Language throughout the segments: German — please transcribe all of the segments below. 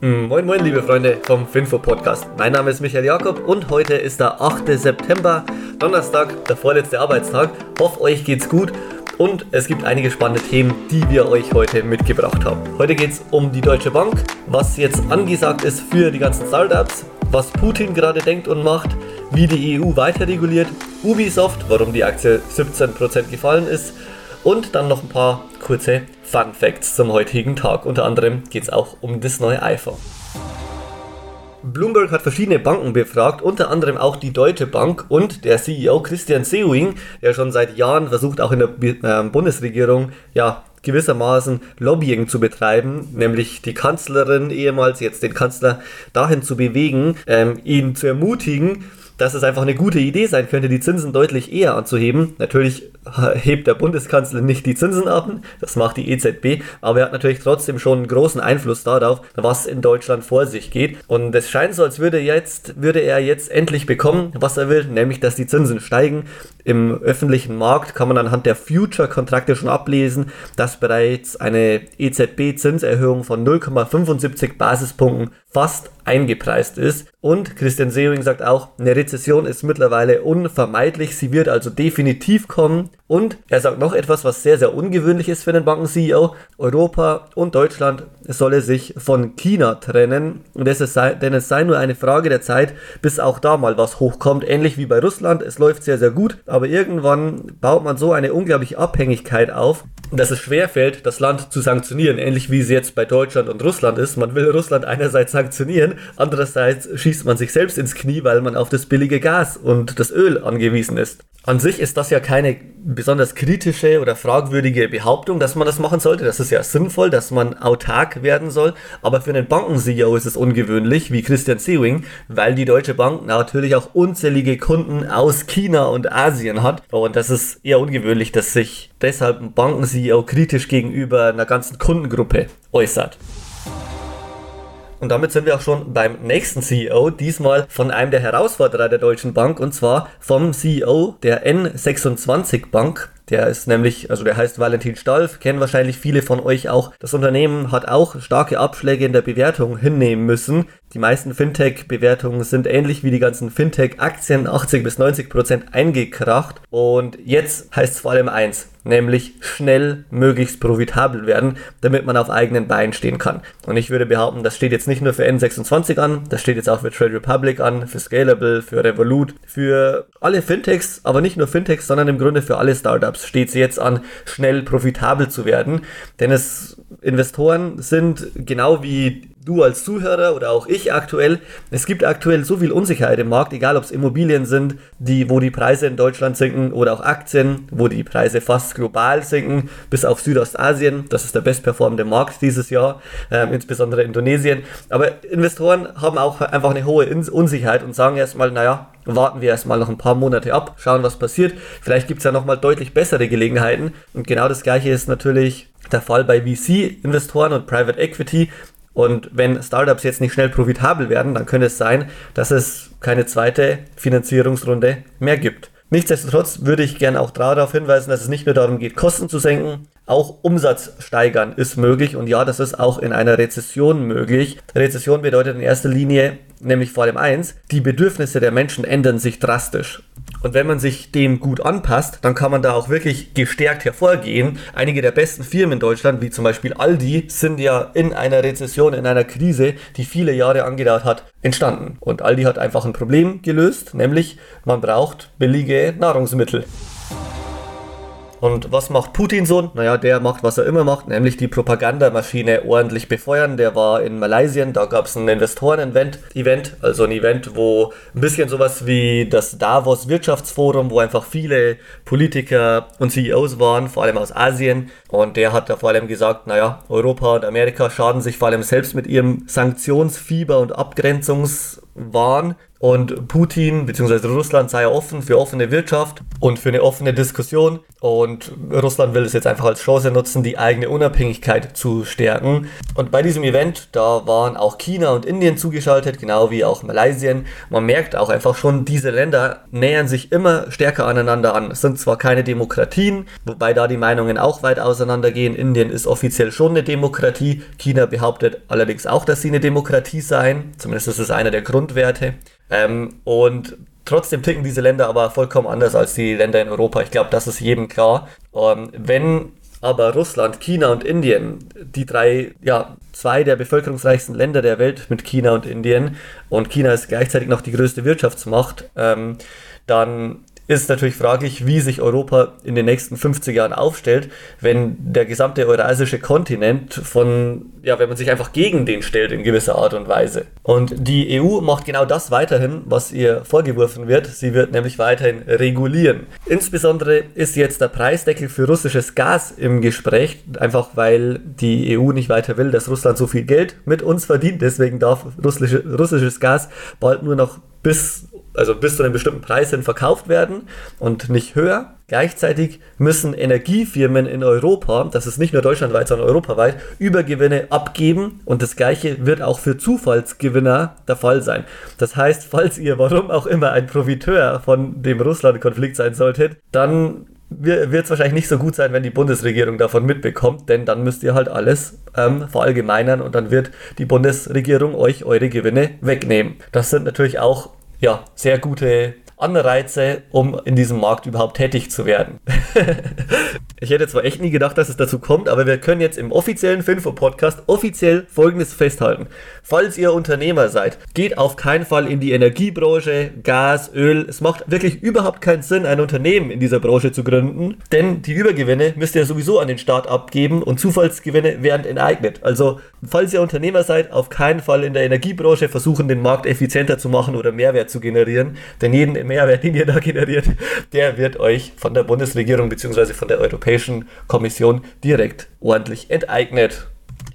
Mm, Moin moin liebe Freunde vom Finfo Podcast. Mein Name ist Michael Jakob und heute ist der 8. September, Donnerstag, der vorletzte Arbeitstag. Hoffe euch geht's gut und es gibt einige spannende Themen, die wir euch heute mitgebracht haben. Heute geht es um die Deutsche Bank, was jetzt angesagt ist für die ganzen Startups, was Putin gerade denkt und macht, wie die EU weiter reguliert, Ubisoft, warum die Aktie 17% gefallen ist und dann noch ein paar kurze Fun Facts zum heutigen Tag. Unter anderem geht es auch um das neue iPhone. Bloomberg hat verschiedene Banken befragt, unter anderem auch die Deutsche Bank und der CEO Christian Sewing, der schon seit Jahren versucht, auch in der äh, Bundesregierung ja gewissermaßen Lobbying zu betreiben, nämlich die Kanzlerin ehemals, jetzt den Kanzler dahin zu bewegen, ähm, ihn zu ermutigen, dass es einfach eine gute Idee sein könnte, die Zinsen deutlich eher anzuheben. Natürlich hebt der Bundeskanzler nicht die Zinsen ab, das macht die EZB, aber er hat natürlich trotzdem schon einen großen Einfluss darauf, was in Deutschland vor sich geht. Und es scheint so, als würde, jetzt, würde er jetzt endlich bekommen, was er will, nämlich dass die Zinsen steigen. Im öffentlichen Markt kann man anhand der Future-Kontrakte schon ablesen, dass bereits eine EZB-Zinserhöhung von 0,75 Basispunkten fast eingepreist ist. Und Christian Sewing sagt auch, eine Rezession ist mittlerweile unvermeidlich, sie wird also definitiv kommen. Und er sagt noch etwas, was sehr, sehr ungewöhnlich ist für den Banken-CEO. Europa und Deutschland solle sich von China trennen. Und es sei, denn es sei nur eine Frage der Zeit, bis auch da mal was hochkommt. Ähnlich wie bei Russland. Es läuft sehr, sehr gut. Aber irgendwann baut man so eine unglaubliche Abhängigkeit auf, dass es schwerfällt, das Land zu sanktionieren. Ähnlich wie es jetzt bei Deutschland und Russland ist. Man will Russland einerseits sanktionieren, andererseits schießt man sich selbst ins Knie, weil man auf das billige Gas und das Öl angewiesen ist. An sich ist das ja keine besonders kritische oder fragwürdige Behauptung, dass man das machen sollte. Das ist ja sinnvoll, dass man autark werden soll. Aber für einen Banken-CEO ist es ungewöhnlich, wie Christian Sewing, weil die Deutsche Bank natürlich auch unzählige Kunden aus China und Asien hat. Und das ist eher ungewöhnlich, dass sich deshalb ein Banken-CEO kritisch gegenüber einer ganzen Kundengruppe äußert. Und damit sind wir auch schon beim nächsten CEO, diesmal von einem der Herausforderer der Deutschen Bank und zwar vom CEO der N26 Bank. Der ist nämlich, also der heißt Valentin Stalf, kennen wahrscheinlich viele von euch auch. Das Unternehmen hat auch starke Abschläge in der Bewertung hinnehmen müssen. Die meisten Fintech-Bewertungen sind ähnlich wie die ganzen Fintech-Aktien 80 bis 90 Prozent eingekracht. Und jetzt heißt es vor allem eins, nämlich schnell möglichst profitabel werden, damit man auf eigenen Beinen stehen kann. Und ich würde behaupten, das steht jetzt nicht nur für N26 an, das steht jetzt auch für Trade Republic an, für Scalable, für Revolut, für alle Fintechs, aber nicht nur Fintechs, sondern im Grunde für alle Startups steht es jetzt an, schnell profitabel zu werden. Denn es Investoren sind genau wie du als Zuhörer oder auch ich aktuell, es gibt aktuell so viel Unsicherheit im Markt, egal ob es Immobilien sind, die, wo die Preise in Deutschland sinken oder auch Aktien, wo die Preise fast global sinken, bis auf Südostasien, das ist der bestperformende Markt dieses Jahr, äh, insbesondere Indonesien. Aber Investoren haben auch einfach eine hohe Unsicherheit und sagen erstmal, naja, warten wir erstmal noch ein paar Monate ab, schauen, was passiert. Vielleicht gibt es ja nochmal deutlich bessere Gelegenheiten. Und genau das gleiche ist natürlich der Fall bei VC-Investoren und Private Equity. Und wenn Startups jetzt nicht schnell profitabel werden, dann könnte es sein, dass es keine zweite Finanzierungsrunde mehr gibt. Nichtsdestotrotz würde ich gerne auch darauf hinweisen, dass es nicht nur darum geht, Kosten zu senken, auch Umsatz steigern ist möglich und ja, das ist auch in einer Rezession möglich. Rezession bedeutet in erster Linie nämlich vor allem eins, die Bedürfnisse der Menschen ändern sich drastisch. Und wenn man sich dem gut anpasst, dann kann man da auch wirklich gestärkt hervorgehen. Einige der besten Firmen in Deutschland, wie zum Beispiel Aldi, sind ja in einer Rezession, in einer Krise, die viele Jahre angedauert hat, entstanden. Und Aldi hat einfach ein Problem gelöst, nämlich man braucht billige Nahrungsmittel. Und was macht Putin so? Naja, der macht, was er immer macht, nämlich die Propagandamaschine ordentlich befeuern. Der war in Malaysia, da gab es ein Investoren-Event, Event, also ein Event, wo ein bisschen sowas wie das Davos Wirtschaftsforum, wo einfach viele Politiker und CEOs waren, vor allem aus Asien. Und der hat da vor allem gesagt, naja, Europa und Amerika schaden sich vor allem selbst mit ihrem Sanktionsfieber und Abgrenzungswahn. und Putin bzw. Russland sei offen für offene Wirtschaft und für eine offene Diskussion und Russland will es jetzt einfach als Chance nutzen, die eigene Unabhängigkeit zu stärken. Und bei diesem Event, da waren auch China und Indien zugeschaltet, genau wie auch Malaysia. Man merkt auch einfach schon, diese Länder nähern sich immer stärker aneinander an. Es sind zwar keine Demokratien, wobei da die Meinungen auch weit auseinandergehen. Indien ist offiziell schon eine Demokratie. China behauptet allerdings auch, dass sie eine Demokratie seien. Zumindest ist es einer der Grundwerte. Ähm, und trotzdem ticken diese Länder aber vollkommen anders als die Länder in Europa. Ich glaube, das ist jedem klar. Ähm, wenn aber Russland, China und Indien, die drei, ja, zwei der bevölkerungsreichsten Länder der Welt mit China und Indien, und China ist gleichzeitig noch die größte Wirtschaftsmacht, ähm, dann ist natürlich fraglich, wie sich Europa in den nächsten 50 Jahren aufstellt, wenn der gesamte eurasische Kontinent von, ja, wenn man sich einfach gegen den stellt in gewisser Art und Weise. Und die EU macht genau das weiterhin, was ihr vorgeworfen wird. Sie wird nämlich weiterhin regulieren. Insbesondere ist jetzt der Preisdeckel für russisches Gas im Gespräch, einfach weil die EU nicht weiter will, dass Russland so viel Geld mit uns verdient. Deswegen darf russische, russisches Gas bald nur noch bis also bis zu einem bestimmten Preis hin verkauft werden und nicht höher. Gleichzeitig müssen Energiefirmen in Europa, das ist nicht nur deutschlandweit, sondern europaweit, Übergewinne abgeben und das gleiche wird auch für Zufallsgewinner der Fall sein. Das heißt, falls ihr warum auch immer ein Profiteur von dem Russland-Konflikt sein solltet, dann wird es wahrscheinlich nicht so gut sein, wenn die Bundesregierung davon mitbekommt, denn dann müsst ihr halt alles ähm, verallgemeinern und dann wird die Bundesregierung euch eure Gewinne wegnehmen. Das sind natürlich auch ja, sehr gute Anreize, um in diesem Markt überhaupt tätig zu werden. ich hätte zwar echt nie gedacht, dass es dazu kommt, aber wir können jetzt im offiziellen Finfo-Podcast offiziell Folgendes festhalten. Falls ihr Unternehmer seid, geht auf keinen Fall in die Energiebranche, Gas, Öl. Es macht wirklich überhaupt keinen Sinn, ein Unternehmen in dieser Branche zu gründen, denn die Übergewinne müsst ihr sowieso an den Staat abgeben und Zufallsgewinne werden enteignet. Also, falls ihr Unternehmer seid, auf keinen Fall in der Energiebranche versuchen, den Markt effizienter zu machen oder Mehrwert zu generieren, denn jeden Mehrwert, den ihr da generiert, der wird euch von der Bundesregierung bzw. von der Europäischen Kommission direkt ordentlich enteignet.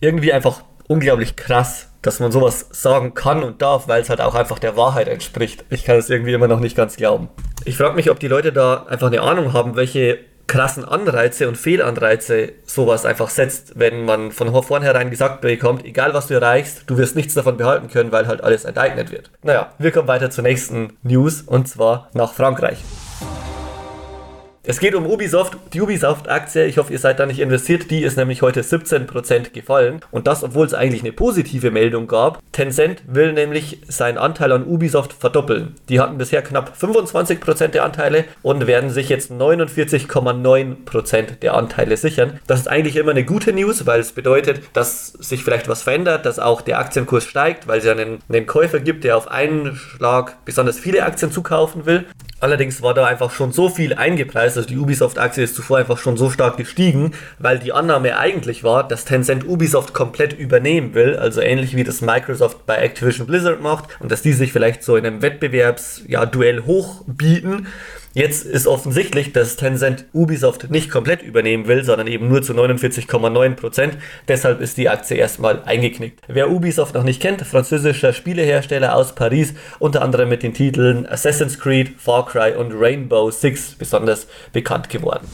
Irgendwie einfach unglaublich krass, dass man sowas sagen kann und darf, weil es halt auch einfach der Wahrheit entspricht. Ich kann es irgendwie immer noch nicht ganz glauben. Ich frage mich, ob die Leute da einfach eine Ahnung haben, welche krassen Anreize und Fehlanreize sowas einfach setzt, wenn man von vornherein gesagt bekommt, egal was du erreichst, du wirst nichts davon behalten können, weil halt alles enteignet wird. Naja, wir kommen weiter zur nächsten News und zwar nach Frankreich. Es geht um Ubisoft, die Ubisoft-Aktie. Ich hoffe, ihr seid da nicht investiert. Die ist nämlich heute 17% gefallen. Und das, obwohl es eigentlich eine positive Meldung gab. Tencent will nämlich seinen Anteil an Ubisoft verdoppeln. Die hatten bisher knapp 25% der Anteile und werden sich jetzt 49,9% der Anteile sichern. Das ist eigentlich immer eine gute News, weil es bedeutet, dass sich vielleicht was verändert, dass auch der Aktienkurs steigt, weil es ja einen, einen Käufer gibt, der auf einen Schlag besonders viele Aktien zukaufen will. Allerdings war da einfach schon so viel eingepreist, also die Ubisoft-Aktie ist zuvor einfach schon so stark gestiegen, weil die Annahme eigentlich war, dass Tencent Ubisoft komplett übernehmen will, also ähnlich wie das Microsoft bei Activision Blizzard macht und dass die sich vielleicht so in einem Wettbewerbsduell ja, hochbieten Jetzt ist offensichtlich, dass Tencent Ubisoft nicht komplett übernehmen will, sondern eben nur zu 49,9%. Deshalb ist die Aktie erstmal eingeknickt. Wer Ubisoft noch nicht kennt, französischer Spielehersteller aus Paris, unter anderem mit den Titeln Assassin's Creed, Far Cry und Rainbow Six besonders bekannt geworden.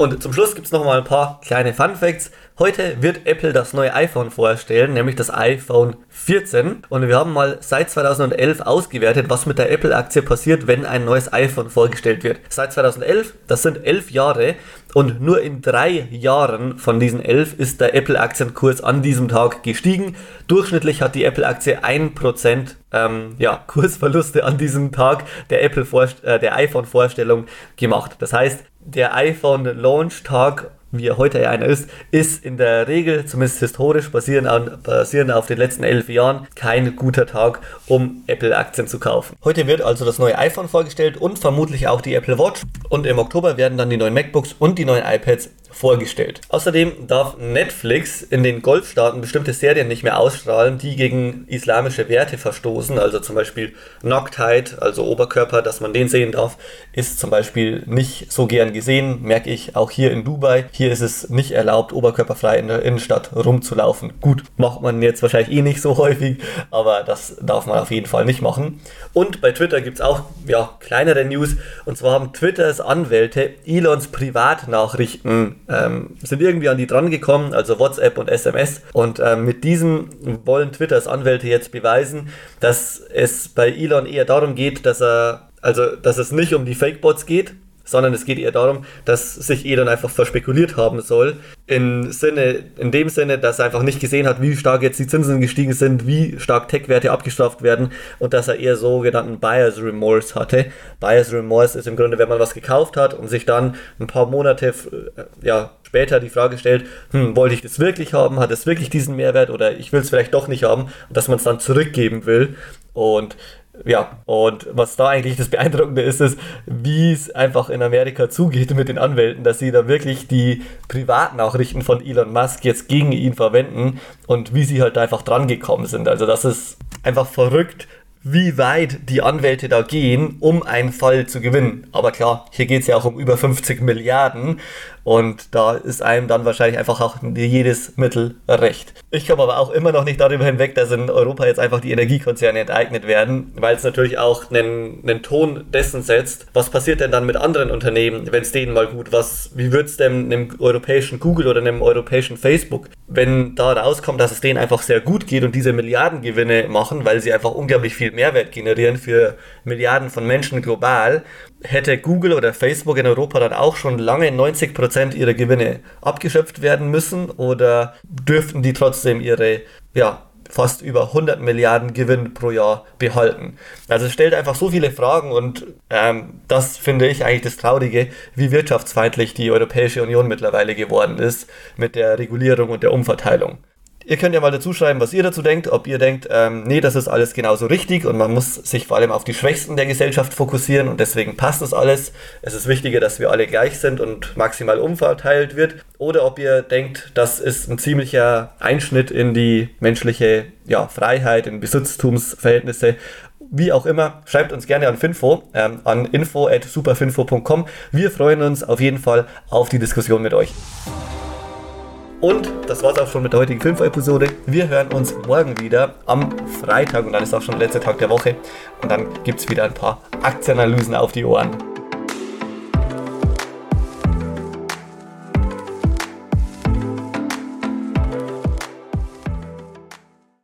Und zum Schluss gibt es noch mal ein paar kleine Fun Facts. Heute wird Apple das neue iPhone vorstellen, nämlich das iPhone 14. Und wir haben mal seit 2011 ausgewertet, was mit der Apple-Aktie passiert, wenn ein neues iPhone vorgestellt wird. Seit 2011, das sind elf Jahre, und nur in drei Jahren von diesen elf ist der Apple-Aktienkurs an diesem Tag gestiegen. Durchschnittlich hat die Apple-Aktie 1% ähm, ja, Kursverluste an diesem Tag der, Apple äh, der iPhone-Vorstellung gemacht. Das heißt, der iPhone-Launch-Tag wie er heute einer ist, ist in der Regel, zumindest historisch basierend, an, basierend auf den letzten elf Jahren, kein guter Tag, um Apple-Aktien zu kaufen. Heute wird also das neue iPhone vorgestellt und vermutlich auch die Apple Watch. Und im Oktober werden dann die neuen MacBooks und die neuen iPads vorgestellt. Außerdem darf Netflix in den Golfstaaten bestimmte Serien nicht mehr ausstrahlen, die gegen islamische Werte verstoßen, also zum Beispiel Nacktheit, also Oberkörper, dass man den sehen darf, ist zum Beispiel nicht so gern gesehen, merke ich auch hier in Dubai. Hier ist es nicht erlaubt, oberkörperfrei in der Innenstadt rumzulaufen. Gut, macht man jetzt wahrscheinlich eh nicht so häufig, aber das darf man auf jeden Fall nicht machen. Und bei Twitter gibt es auch ja, kleinere News. Und zwar haben Twitters Anwälte Elons Privatnachrichten ähm, sind irgendwie an die dran gekommen, also WhatsApp und SMS. Und ähm, mit diesem wollen Twitters Anwälte jetzt beweisen, dass es bei Elon eher darum geht, dass er also, dass es nicht um die Fake-Bots geht, sondern es geht eher darum, dass sich Elon einfach verspekuliert haben soll. In, Sinne, in dem Sinne, dass er einfach nicht gesehen hat, wie stark jetzt die Zinsen gestiegen sind, wie stark Tech-Werte abgestraft werden und dass er eher sogenannten Buyer's Remorse hatte. Buyer's Remorse ist im Grunde, wenn man was gekauft hat und sich dann ein paar Monate äh, ja, später die Frage stellt, hm, wollte ich das wirklich haben, hat es wirklich diesen Mehrwert oder ich will es vielleicht doch nicht haben und dass man es dann zurückgeben will. Und ja, und was da eigentlich das Beeindruckende ist, ist, wie es einfach in Amerika zugeht mit den Anwälten, dass sie da wirklich die Privatnachrichten von Elon Musk jetzt gegen ihn verwenden und wie sie halt einfach dran gekommen sind. Also das ist einfach verrückt, wie weit die Anwälte da gehen, um einen Fall zu gewinnen. Aber klar, hier geht es ja auch um über 50 Milliarden und da ist einem dann wahrscheinlich einfach auch jedes Mittel recht. Ich komme aber auch immer noch nicht darüber hinweg, dass in Europa jetzt einfach die Energiekonzerne enteignet werden, weil es natürlich auch einen, einen Ton dessen setzt, was passiert denn dann mit anderen Unternehmen, wenn es denen mal gut, was, wie wird es denn einem europäischen Google oder einem europäischen Facebook, wenn da rauskommt, dass es denen einfach sehr gut geht und diese Milliardengewinne machen, weil sie einfach unglaublich viel Mehrwert generieren für Milliarden von Menschen global, hätte Google oder Facebook in Europa dann auch schon lange 90% ihrer Gewinne abgeschöpft werden müssen oder dürften die trotzdem ihre ja, fast über 100 Milliarden Gewinn pro Jahr behalten. Also es stellt einfach so viele Fragen und ähm, das finde ich eigentlich das Traurige, wie wirtschaftsfeindlich die Europäische Union mittlerweile geworden ist mit der Regulierung und der Umverteilung. Ihr könnt ja mal dazu schreiben, was ihr dazu denkt, ob ihr denkt, ähm, nee, das ist alles genauso richtig und man muss sich vor allem auf die Schwächsten der Gesellschaft fokussieren und deswegen passt das alles. Es ist wichtiger, dass wir alle gleich sind und maximal umverteilt wird. Oder ob ihr denkt, das ist ein ziemlicher Einschnitt in die menschliche ja, Freiheit, in Besitztumsverhältnisse wie auch immer, schreibt uns gerne an Finfo, ähm, an info.superfinfo.com. Wir freuen uns auf jeden Fall auf die Diskussion mit euch. Und das war's auch schon mit der heutigen Filmepisode. Wir hören uns morgen wieder am Freitag und dann ist auch schon der letzte Tag der Woche. Und dann gibt's wieder ein paar Aktienanalysen auf die Ohren.